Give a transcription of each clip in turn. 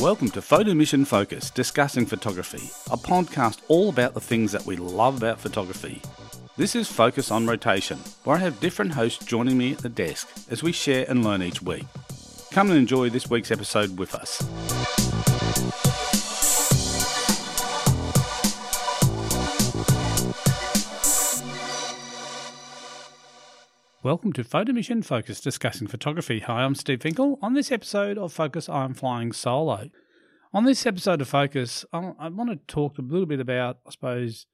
Welcome to Photo Mission Focus, discussing photography, a podcast all about the things that we love about photography. This is Focus on Rotation, where I have different hosts joining me at the desk as we share and learn each week. Come and enjoy this week's episode with us. Welcome to Photo Mission Focus discussing photography. Hi, I'm Steve Finkel. On this episode of Focus, I'm flying solo. On this episode of Focus, I, want to talk a little bit about, I suppose,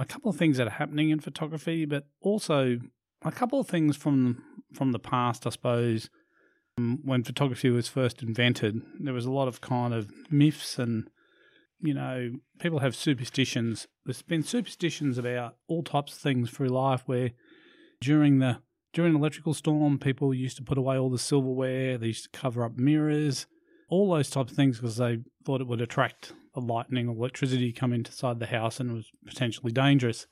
a couple of things that are happening in photography, but also a couple of things from from the past, I suppose. Um, when photography was first invented, there was a lot of kind of myths and you know, people have superstitions. There's been superstitions about all types of things through life where during the during an electrical storm, people used to put away all the silverware, they used to cover up mirrors, all those types of things because they thought it would attract the lightning or electricity come inside the house and was potentially dangerous.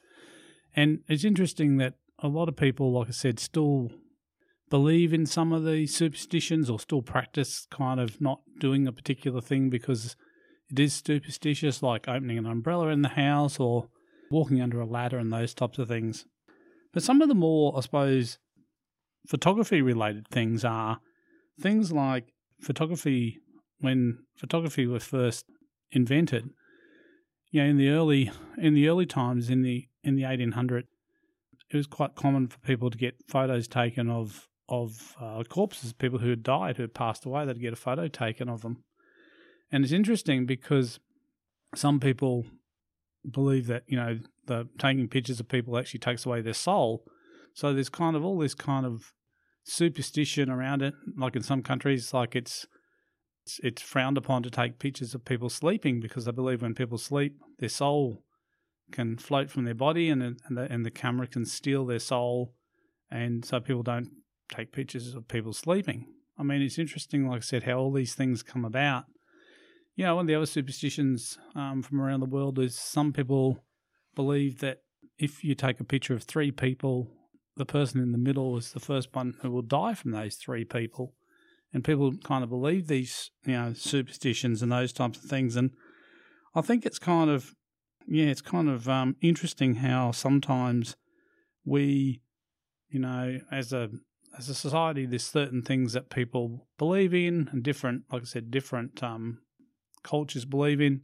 And it's interesting that a lot of people, like I said, still believe in some of the superstitions or still practice kind of not doing a particular thing because it is superstitious, like opening an umbrella in the house or walking under a ladder and those types of things. But some of the more, I suppose, photography related things are things like photography when photography was first invented you know in the early in the early times in the in the 1800s it was quite common for people to get photos taken of of uh, corpses people who had died who had passed away they'd get a photo taken of them. And it's interesting because some people believe that you know the taking pictures of people actually takes away their soul. So there's kind of all this kind of superstition around it. Like in some countries, like it's it's, it's frowned upon to take pictures of people sleeping because they believe when people sleep, their soul can float from their body, and and the, and the camera can steal their soul, and so people don't take pictures of people sleeping. I mean, it's interesting, like I said, how all these things come about. You know, one of the other superstitions um, from around the world is some people believe that if you take a picture of three people the person in the middle was the first one who will die from those three people. And people kind of believe these, you know, superstitions and those types of things. And I think it's kind of, yeah, it's kind of um, interesting how sometimes we, you know, as a as a society, there's certain things that people believe in, and different, like I said, different um, cultures believe in.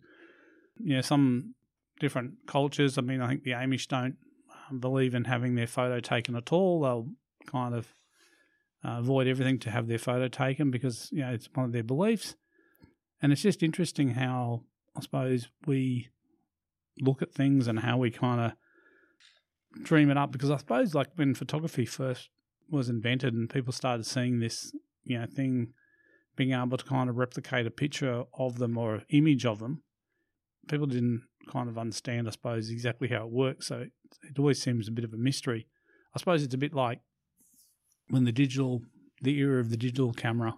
You know, some different cultures. I mean, I think the Amish don't believe in having their photo taken at all. They'll kind of uh, avoid everything to have their photo taken because you know it's one of their beliefs. And it's just interesting how I suppose we look at things and how we kind of dream it up. Because I suppose like when photography first was invented and people started seeing this you know thing being able to kind of replicate a picture of them or image of them, people didn't kind of understand, I suppose, exactly how it works. So it, always seems a bit of a mystery. I suppose it's a bit like when the digital, the era of the digital camera.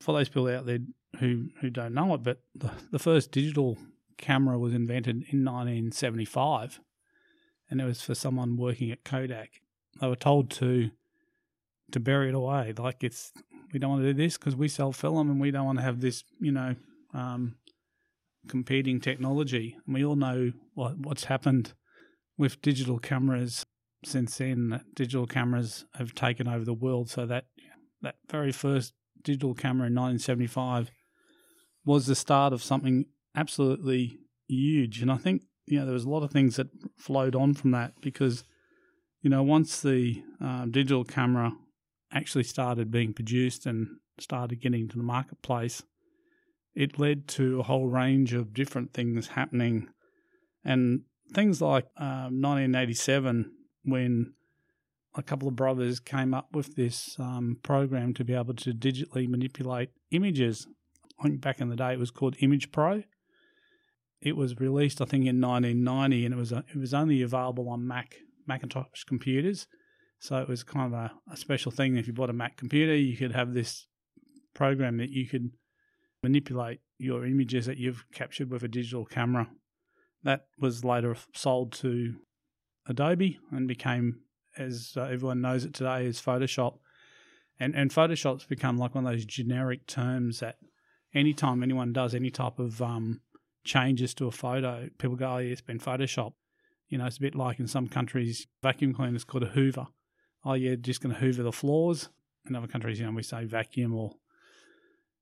For those people out there who who don't know it, but the, the first digital camera was invented in 1975, and it was for someone working at Kodak. They were told to to bury it away, like it's we don't want to do this because we sell film and we don't want to have this, you know, um, competing technology. And we all know what, what's happened with digital cameras since then. Digital cameras have taken over the world. So that that very first digital camera in 1975 was the start of something absolutely huge. And I think you know there was a lot of things that flowed on from that because you know once the uh, digital camera actually started being produced and started getting into the marketplace it led to a whole range of different things happening. And things like um, 1987, when a couple of brothers came up with this um, program to be able to digitally manipulate images. I think back in the day it was called Image Pro. It was released, I think, in 1990, and it was a, it was only available on Mac Macintosh computers. So it was kind of a, a special thing. If you bought a Mac computer, you could have this program that you could manipulate your images that you've captured with a digital camera. That was later sold to Adobe and became, as uh, everyone knows it today, as Photoshop. And and Photoshop's become like one of those generic terms that anytime anyone does any type of um, changes to a photo, people go, "Oh, yeah, it's been Photoshop." You know, it's a bit like in some countries, vacuum cleaners called a Hoover. Oh, yeah, just going to Hoover the floors. In other countries, you know, we say vacuum or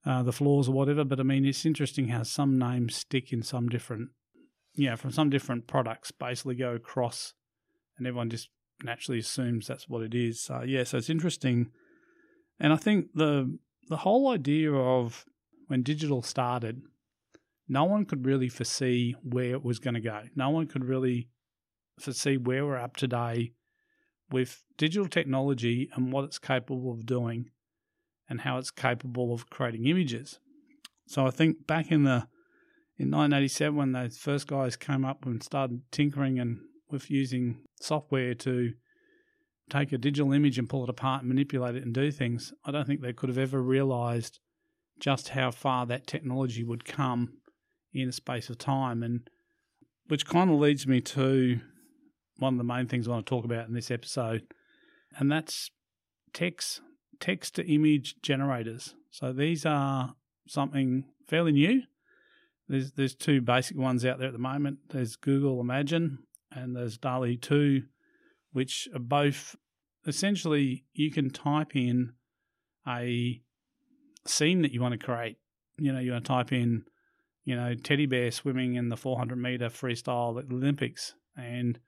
uh, the floors or whatever. But I mean, it's interesting how some names stick in some different, yeah, from some different products, basically go across, and everyone just naturally assumes that's what it is. So yeah, so it's interesting, and I think the the whole idea of when digital started, no one could really foresee where it was going to go. No one could really foresee where we're up today with digital technology and what it's capable of doing and how it's capable of creating images. So I think back in the in 1987 when those first guys came up and started tinkering and with using software to take a digital image and pull it apart and manipulate it and do things, I don't think they could have ever realized just how far that technology would come in a space of time and which kind of leads me to one of the main things I want to talk about in this episode, and that's text text to image generators. So these are something fairly new. There's there's two basic ones out there at the moment. There's Google Imagen and there's DALL-E 2, which are both essentially you can type in a scene that you want to create. You know, you want to type in, you know, teddy bear swimming in the 400 meter freestyle Olympics, and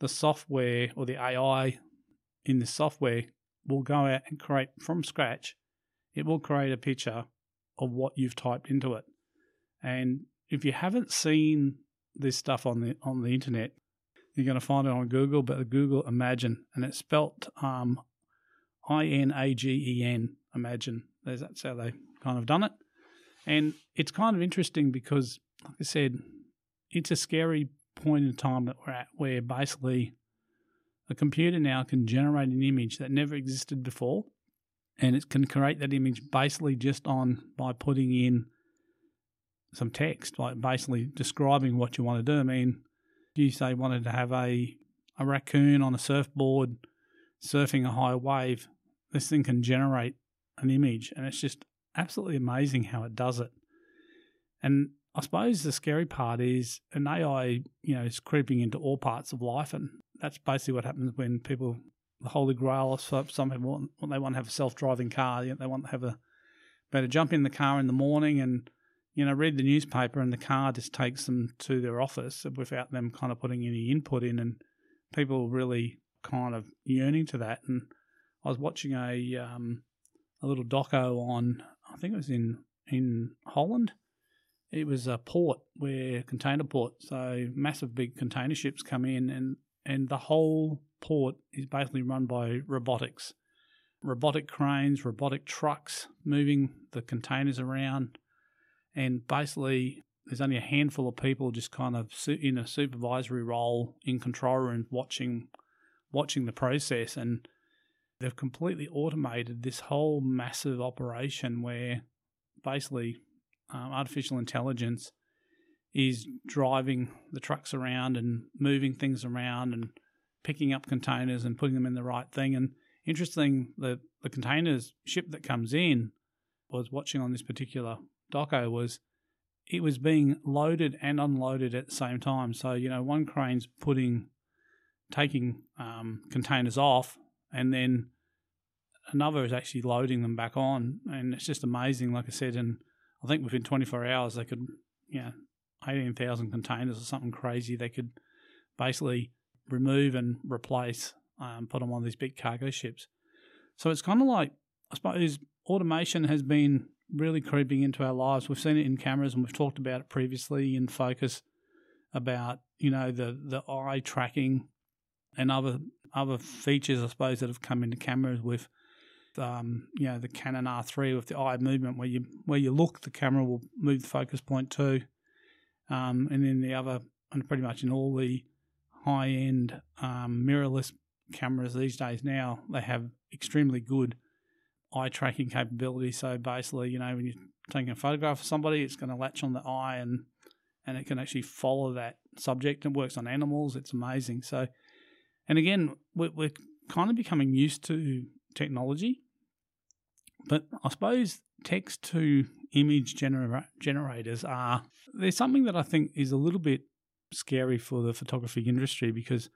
the software or the AI in the software will go out and create from scratch. It will create a picture of what you've typed into it. And if you haven't seen this stuff on the on the internet, you're going to find it on Google, but Google Imagen, and it's spelt um, I N A G E N, Imagen. That's how they kind of done it. And it's kind of interesting because, like I said, it's a scary point in time that we're at where basically a computer now can generate an image that never existed before and it can create that image basically just on by putting in some text like basically describing what you want to do. I mean you say wanted to have a a raccoon on a surfboard surfing a high wave this thing can generate an image and it's just absolutely amazing how it does it. And I suppose the scary part is an AI, you know, is creeping into all parts of life, and that's basically what happens when people, the holy grail, some people want, they want to have a self-driving car, they want to have a, better jump in the car in the morning and, you know, read the newspaper, and the car just takes them to their office without them kind of putting any input in, and people really kind of yearning to that. And I was watching a um, a little doco on, I think it was in in Holland it was a port where container port, so massive big container ships come in, and and the whole port is basically run by robotics, robotic cranes, robotic trucks moving the containers around, and basically there's only a handful of people just kind of in a supervisory role in control room watching watching the process. And they've completely automated this whole massive operation where basically um, artificial intelligence is driving the trucks around and moving things around and picking up containers and putting them in the right thing. And interesting, the the containers ship that comes in I was watching on this particular doco was it was being loaded and unloaded at the same time. So you know, one crane's putting taking um, containers off, and then another is actually loading them back on, and it's just amazing. Like I said, and I think within 24 hours they could, you know, 18,000 containers or something crazy. They could basically remove and replace, um, put them on these big cargo ships. So it's kind of like, I suppose, automation has been really creeping into our lives. We've seen it in cameras and we've talked about it previously in Focus about, you know, the, the eye tracking and other other features, I suppose, that have come into cameras with um, you know the Canon R3 with the eye movement, where you where you look, the camera will move the focus point too, um, and then the other, and pretty much in all the high end um, mirrorless cameras these days now, they have extremely good eye tracking capability. So basically, you know, when you're taking a photograph of somebody, it's going to latch on the eye and and it can actually follow that subject. It works on animals. It's amazing. So, and again, we're, we're kind of becoming used to technology But I suppose text to image gener- generators are there's something that I think is a little bit scary for the photography industry because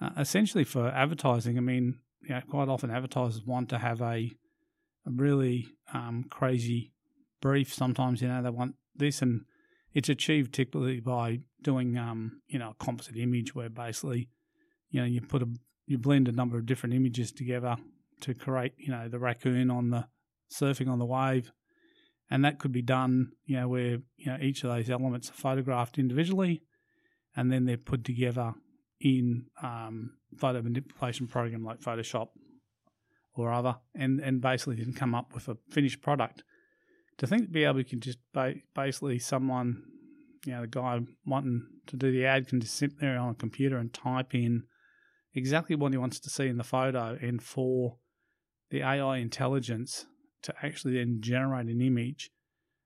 uh, essentially for advertising, I mean, you know, quite often advertisers want to have a, a really um, crazy brief. Sometimes you know they want this, and it's achieved typically by doing um, you know a composite image where basically you know you put a you blend a number of different images together to create you know the raccoon on the surfing on the wave and that could be done, you know, where you know each of those elements are photographed individually, and then they're put together in um, photo manipulation program like Photoshop or other, and and basically can come up with a finished product. To think to be able to just ba- basically someone, you know, the guy wanting to do the ad can just sit there on a computer and type in exactly what he wants to see in the photo, and for the AI intelligence to actually then generate an image.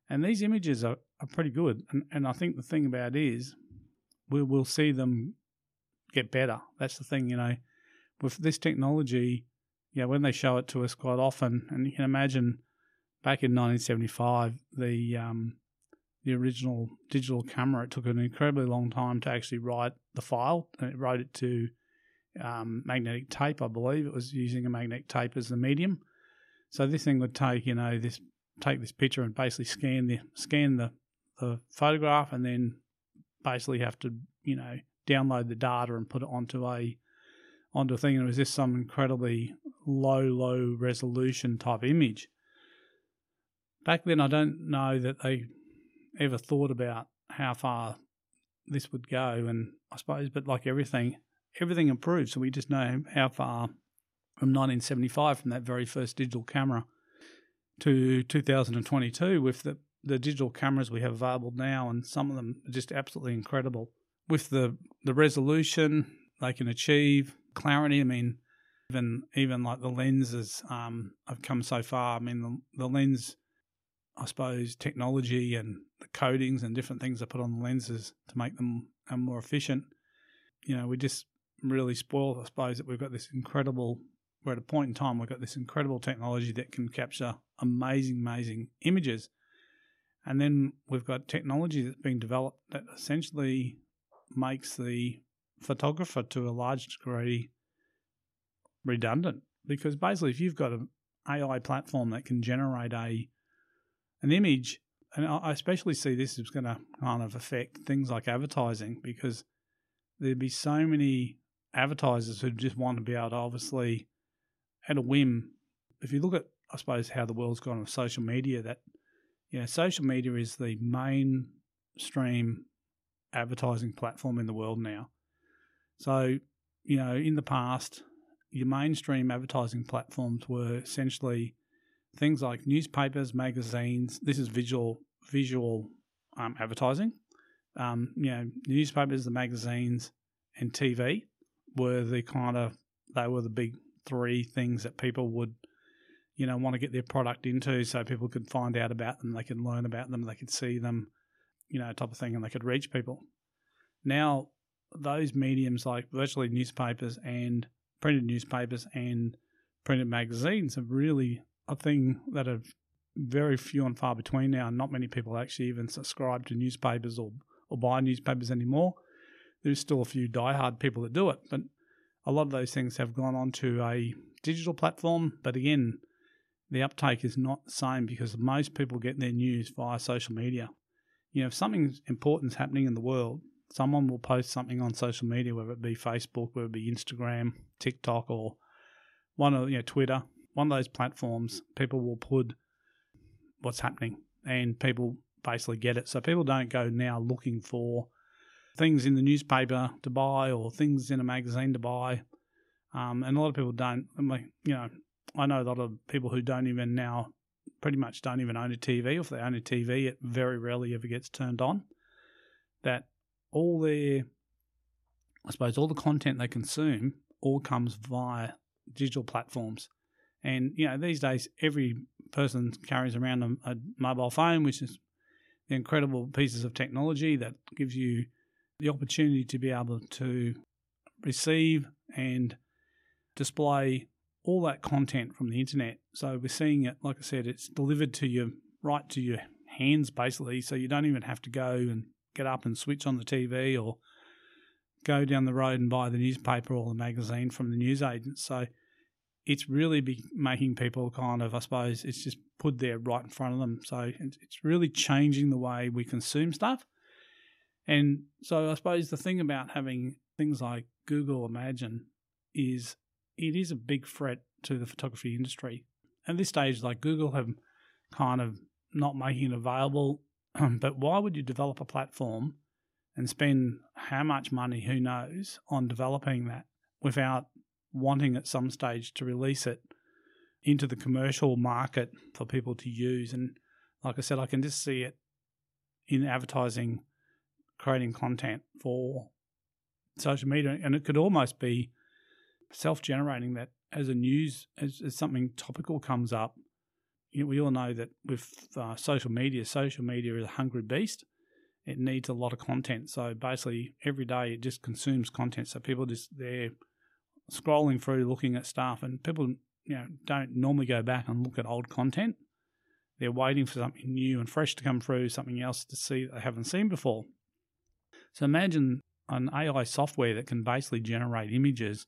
And these images are, are pretty good. And, and I think the thing about is we will see them get better. That's the thing, you know, with this technology, you know, when they show it to us quite often, and you can imagine back in 1975, the um, the original digital camera, it took an incredibly long time to actually write the file, and it wrote it to um, magnetic tape, I believe. It was using a magnetic tape as the medium. So this thing would take, you know, this take this picture and basically scan the scan the, the photograph and then basically have to, you know, download the data and put it onto a onto a thing. And it was just some incredibly low, low resolution type image. Back then, I don't know that they ever thought about how far this would go, and I suppose, but like everything, everything improved. So we just know how far from 1975 from that very first digital camera to 2022 with the, the digital cameras we have available now, and some of them are just absolutely incredible. With the, the resolution they can achieve, clarity, I mean, even even like the lenses um, have come so far. I mean, the, the lens, I suppose, technology and the coatings and different things are put on the lenses to make them um, more efficient. You know, we just really spoiled, I suppose, that we've got this incredible we're at a point in time we've got this incredible technology that can capture amazing, amazing images. And then we've got technology that's being developed that essentially makes the photographer to a large degree redundant. Because basically, if you've got an AI platform that can generate a an image, and I especially see this is going to kind of affect things like advertising because there'd be so many advertisers who just want to be able to obviously at a whim, if you look at, I suppose, how the world's gone with social media, that, you know, social media is the mainstream advertising platform in the world now. So, you know, in the past, your mainstream advertising platforms were essentially things like newspapers, magazines. This is visual visual um, advertising. Um, you know, newspapers, the magazines, and TV were the kind of they were the big three things that people would, you know, want to get their product into so people could find out about them, they could learn about them, they could see them, you know, type of thing, and they could reach people. Now, those mediums like virtually newspapers and printed newspapers and printed magazines are really a thing that are very few and far between now. Not many people actually even subscribe to newspapers or, or buy newspapers anymore. There's still a few diehard people that do it, but a lot of those things have gone onto a digital platform, but again, the uptake is not the same because most people get their news via social media. You know, if something important is happening in the world, someone will post something on social media, whether it be Facebook, whether it be Instagram, TikTok, or one of you know Twitter, one of those platforms. People will put what's happening, and people basically get it. So people don't go now looking for things in the newspaper to buy or things in a magazine to buy. Um, and a lot of people don't. You know, I know a lot of people who don't even now, pretty much don't even own a TV. If they own a TV, it very rarely ever gets turned on. That all their, I suppose, all the content they consume all comes via digital platforms. And you know, these days, every person carries around a, a mobile phone, which is the incredible pieces of technology that gives you the opportunity to be able to receive and display all that content from the internet. So we're seeing it, like I said, it's delivered to you right to your hands basically. So you don't even have to go and get up and switch on the TV or go down the road and buy the newspaper or the magazine from the newsagent. So it's really be making people kind of, I suppose, it's just put there right in front of them. So it's really changing the way we consume stuff. And so I suppose the thing about having things like Google Imagen is it is a big threat to the photography industry. At this stage, like Google have kind of not making it available, um, but why would you develop a platform and spend how much money, who knows, on developing that without wanting at some stage to release it into the commercial market for people to use? And like I said, I can just see it in advertising, creating content for social media, and it could almost be self-generating that as a news as, as something topical comes up. You know, we all know that with uh, social media social media is a hungry beast. It needs a lot of content. So basically every day it just consumes content. So people just they're scrolling through looking at stuff and people you know don't normally go back and look at old content. They're waiting for something new and fresh to come through something else to see that they haven't seen before so imagine an ai software that can basically generate images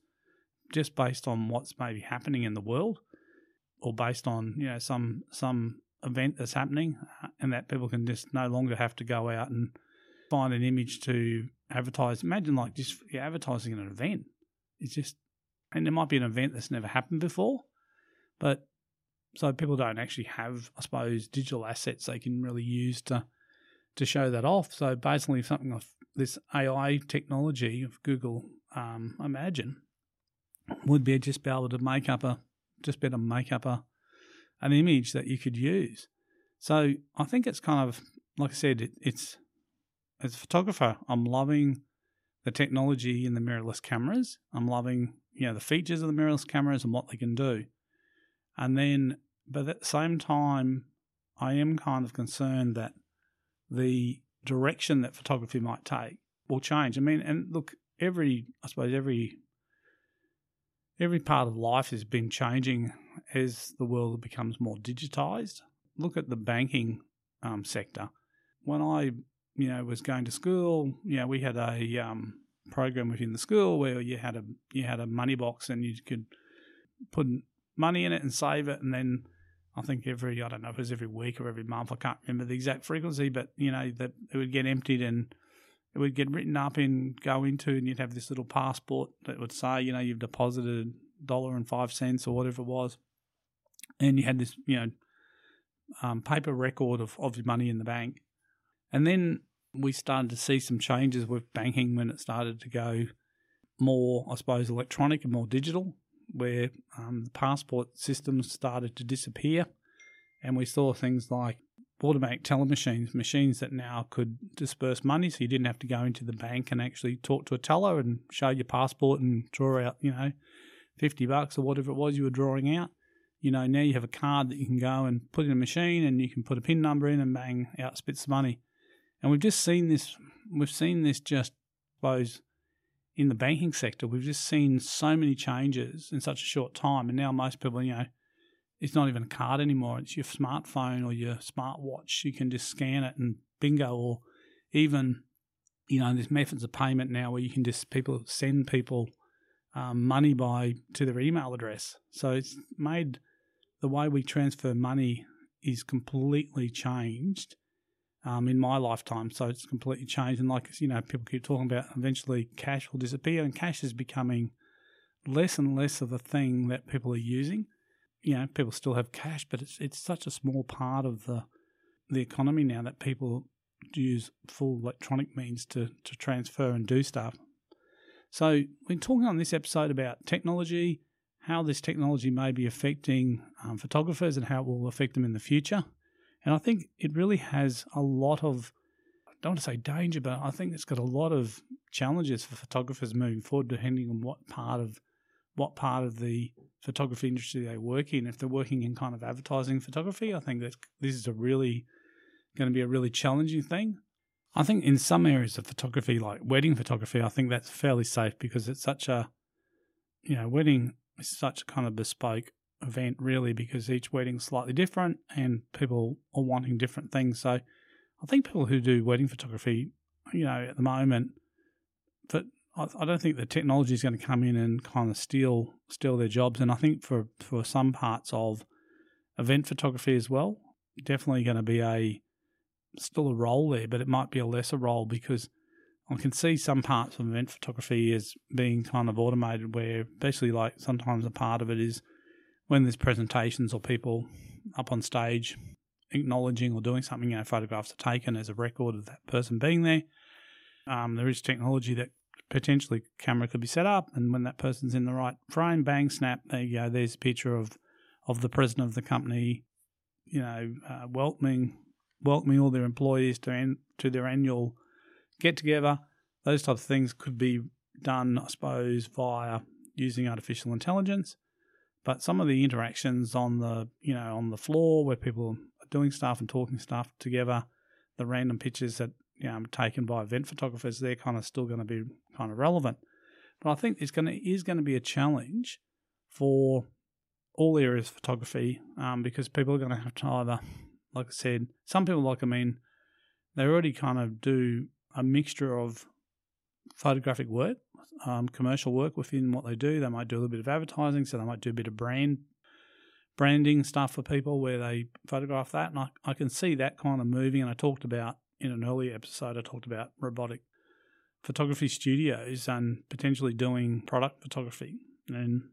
just based on what's maybe happening in the world or based on you know some some event that's happening uh, and that people can just no longer have to go out and find an image to advertise. Imagine like just you're advertising an event. It's just and there might be an event that's never happened before but so people don't actually have i suppose digital assets they can really use to to show that off. So basically something this ai technology of google um, imagen would be just be able to make up a just be able to make up a an image that you could use. So I think it's kind of like I said, it, it's as a photographer, I'm loving the technology in the mirrorless cameras. I'm loving you know the features of the mirrorless cameras and what they can do. And then, but at the same time, I am kind of concerned that the direction that photography might take will change. I mean, and look, every I suppose every every part of life has been changing as the world becomes more digitized. Look at the banking um, sector. When I, you know, was going to school, you know, we had a um, program within the school where you had a you had a money box and you could put money in it and save it, and then I think every I don't know if it was every week or every month I can't remember the exact frequency, but you know that it would get emptied and it would get written up and go into, and you'd have this little passport that would say, you know, you've deposited dollar and five cents or whatever it was, and you had this, you know, um, paper record of, of your money in the bank. And then we started to see some changes with banking when it started to go more, I suppose, electronic and more digital, where um, the passport systems started to disappear. And we saw things like automatic teller machines, machines that now could disperse money, so you didn't have to go into the bank and actually talk to a teller and show your passport and draw out, you know, fifty bucks or whatever it was you were drawing out. You know, now you have a card that you can go and put in a machine, and you can put a pin number in, and bang, out spits the money. And we've just seen this. We've seen this just, I suppose, in the banking sector. We've just seen so many changes in such a short time, and now most people, you know it's not even a card anymore. It's your smartphone or your smartwatch. You can just scan it and bingo. Or even, you know, there's methods of payment now where you can just people send people um, money by to their email address. So it's made the way we transfer money is completely changed um, in my lifetime. So it's completely changed. And like you know, people keep talking about eventually cash will disappear, and cash is becoming less and less of a thing that people are using you know, people still have cash, but it's it's such a small part of the the economy now that people use full electronic means to, to transfer and do stuff. So we're talking on this episode about technology, how this technology may be affecting um, photographers and how it will affect them in the future. And I think it really has a lot of, I don't want to say danger, but I think it's got a lot of challenges for photographers moving forward, depending on what part of what part of the photography industry they work in. If they're working in kind of advertising photography, I think that this is a really going to be a really challenging thing. I think in some areas of photography, like wedding photography, I think that's fairly safe because it's such a, you know, wedding is such a kind of bespoke event, really, because each wedding's slightly different and people are wanting different things. So I think people who do wedding photography, you know, at the moment, but I don't think the technology is going to come in and kind of steal steal their jobs. And I think for for some parts of event photography as well, definitely going to be a still a role there, but it might be a lesser role because I can see some parts of event photography as being kind of automated, where basically like sometimes a part of it is when there's presentations or people up on stage acknowledging or doing something, you know, photographs are taken as a record of that person being there. Um, there is technology that potentially camera could be set up, and when that person's in the right frame, bang, snap, there you go. There's a picture of of the president of the company, you know, uh, welcoming welcoming all their employees to to their annual get together. Those types of things could be done, I suppose, via using artificial intelligence. But some of the interactions on the you know on the floor where people are doing stuff and talking stuff together, the random pictures that you know, taken by event photographers, they're kind of still going to be kind of relevant. But I think it's going to is going to be a challenge for all areas of photography um, because people are going to have to either, like I said, some people like I mean, they already kind of do a mixture of photographic work, um, commercial work within what they do. They might do a little bit of advertising, so they might do a bit of brand branding stuff for people where they photograph that. And I, I can see that kind of moving. And I talked about in an earlier episode, I talked about robotic photography studios and potentially doing product photography. And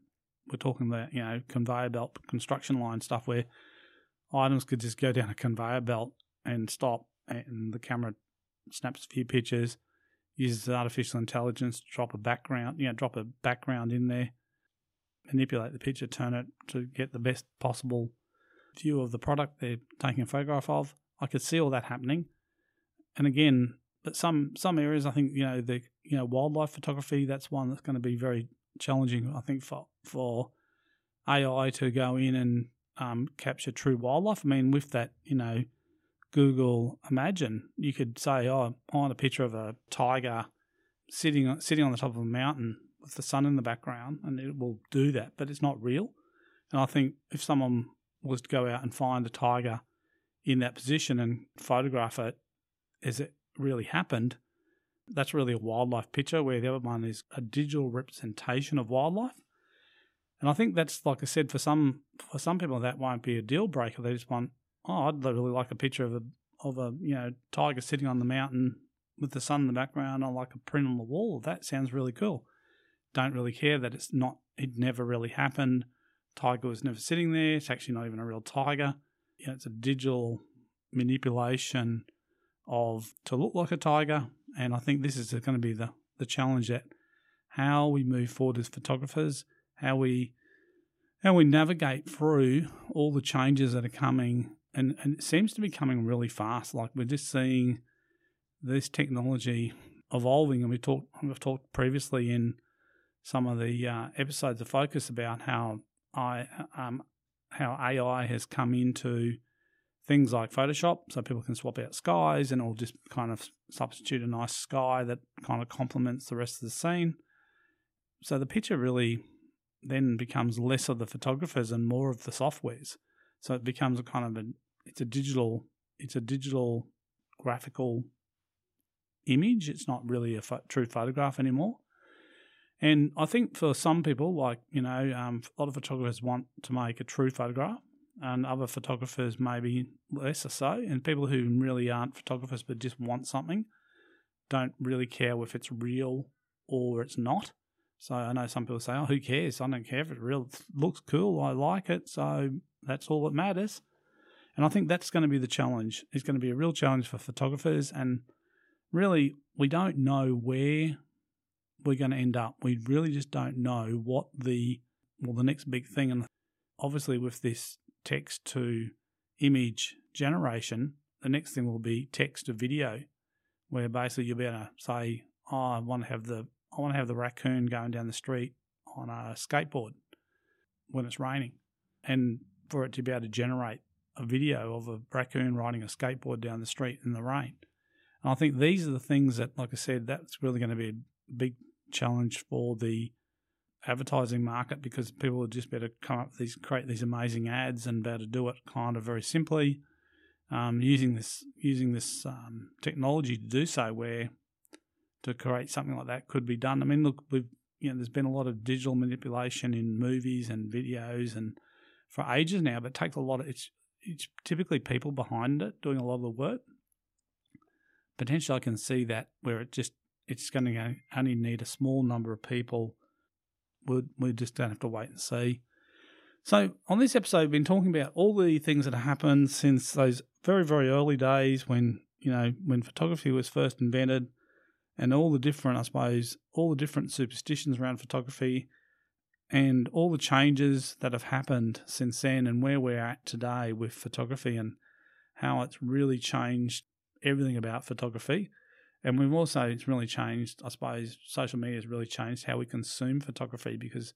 we're talking about, you know, conveyor belt construction line stuff where items could just go down a conveyor belt and stop and the camera snaps a few pictures, uses artificial intelligence to drop a background, you know, drop a background in there, manipulate the picture, turn it to get the best possible view of the product they're taking a photograph of. I could see all that happening. And again, but some some areas I think, you know, the you know, wildlife photography, that's one that's going to be very challenging, I think, for for AI to go in and um, capture true wildlife. I mean, with that, you know, Google Imagen, you could say, "Oh, I want a picture of a tiger sitting sitting on the top of a mountain with the sun in the background," and it will do that, but it's not real. And I think if someone was to go out and find a tiger in that position and photograph it as it really happened, that's really a wildlife picture, where the other one is a digital representation of wildlife. And I think that's like I said, for some for some people that won't be a deal breaker. They just want oh, I'd really like a picture of a of a you know tiger sitting on the mountain with the sun in the background or like a print on the wall. That sounds really cool. Don't really care that it's not. It never really happened. Tiger was never sitting there. It's actually not even a real tiger. You know, it's a digital manipulation of to look like a tiger. And I think this is going to be the the challenge that how we move forward as photographers, how we how we navigate through all the changes that are coming and, and it seems to be coming really fast. Like we're just seeing this technology evolving, and we talked we've talked previously in some of the uh, episodes of Focus about how I um, how AI has come into things like Photoshop, so people can swap out skies and it'll just kind of substitute a nice sky that kind of complements the rest of the scene. So the picture really then becomes less of the photographers and more of the softwares. So it becomes a kind of a it's a digital it's a digital graphical image. It's not really a fo- true photograph anymore. And I think for some people, like you know, um, a lot of photographers want to make a true photograph, and other photographers maybe less or so. And people who really aren't photographers but just want something don't really care if it's real or it's not. So I know some people say, "Oh, who cares? I don't care if it real it looks cool. I like it, so that's all that matters." And I think that's going to be the challenge. It's going to be a real challenge for photographers. And really, we don't know where we're going to end up. We really just don't know what the well the next big thing. And obviously, with this text to image generation, the next thing will be text to video, where basically you'll be able to say, "Oh, I want to have the I want to have the raccoon going down the street on a skateboard when it's raining," and for it to be able to generate a video of a raccoon riding a skateboard down the street in the rain. And I think these are the things that, like I said, that's really going to be a big challenge for the advertising market because people would just better come up with these create these amazing ads and be able to do it kind of very simply um, using this using this um, technology to do so where to create something like that could be done. I mean, look, we've you know, there's been a lot of digital manipulation in movies and videos and for ages now, but it takes a lot of it's it's typically people behind it doing a lot of the work. Potentially, I can see that where it just it's going to only need a small number of people. We we just don't have to wait and see. So on this episode, we've been talking about all the things that have happened since those very very early days when you know when photography was first invented, and all the different I suppose all the different superstitions around photography, and all the changes that have happened since then, and where we're at today with photography and how it's really changed everything about photography. And we've also it's really changed, I suppose, social media has really changed how we consume photography because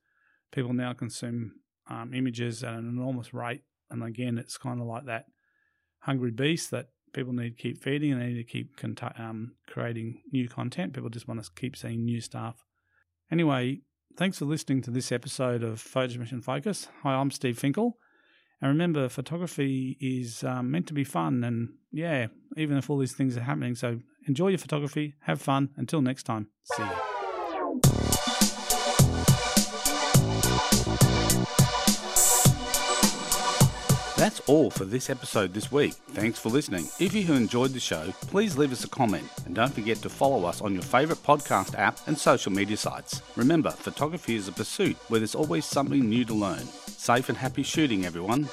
people now consume um, images at an enormous rate. And again, it's kind of like that hungry beast that people need to keep feeding and they need to keep um, creating new content. People just want to keep seeing new stuff. Anyway, thanks for listening to this episode of Photos Mission Focus. Hi, I'm Steve Finkel. And remember, photography is um, meant to be fun. And yeah, even if all these things are happening. So enjoy your photography, have fun. Until next time, see you. All for this episode this week. Thanks for listening. If you have enjoyed the show, please leave us a comment and don't forget to follow us on your favourite podcast app and social media sites. Remember, photography is a pursuit where there's always something new to learn. Safe and happy shooting, everyone.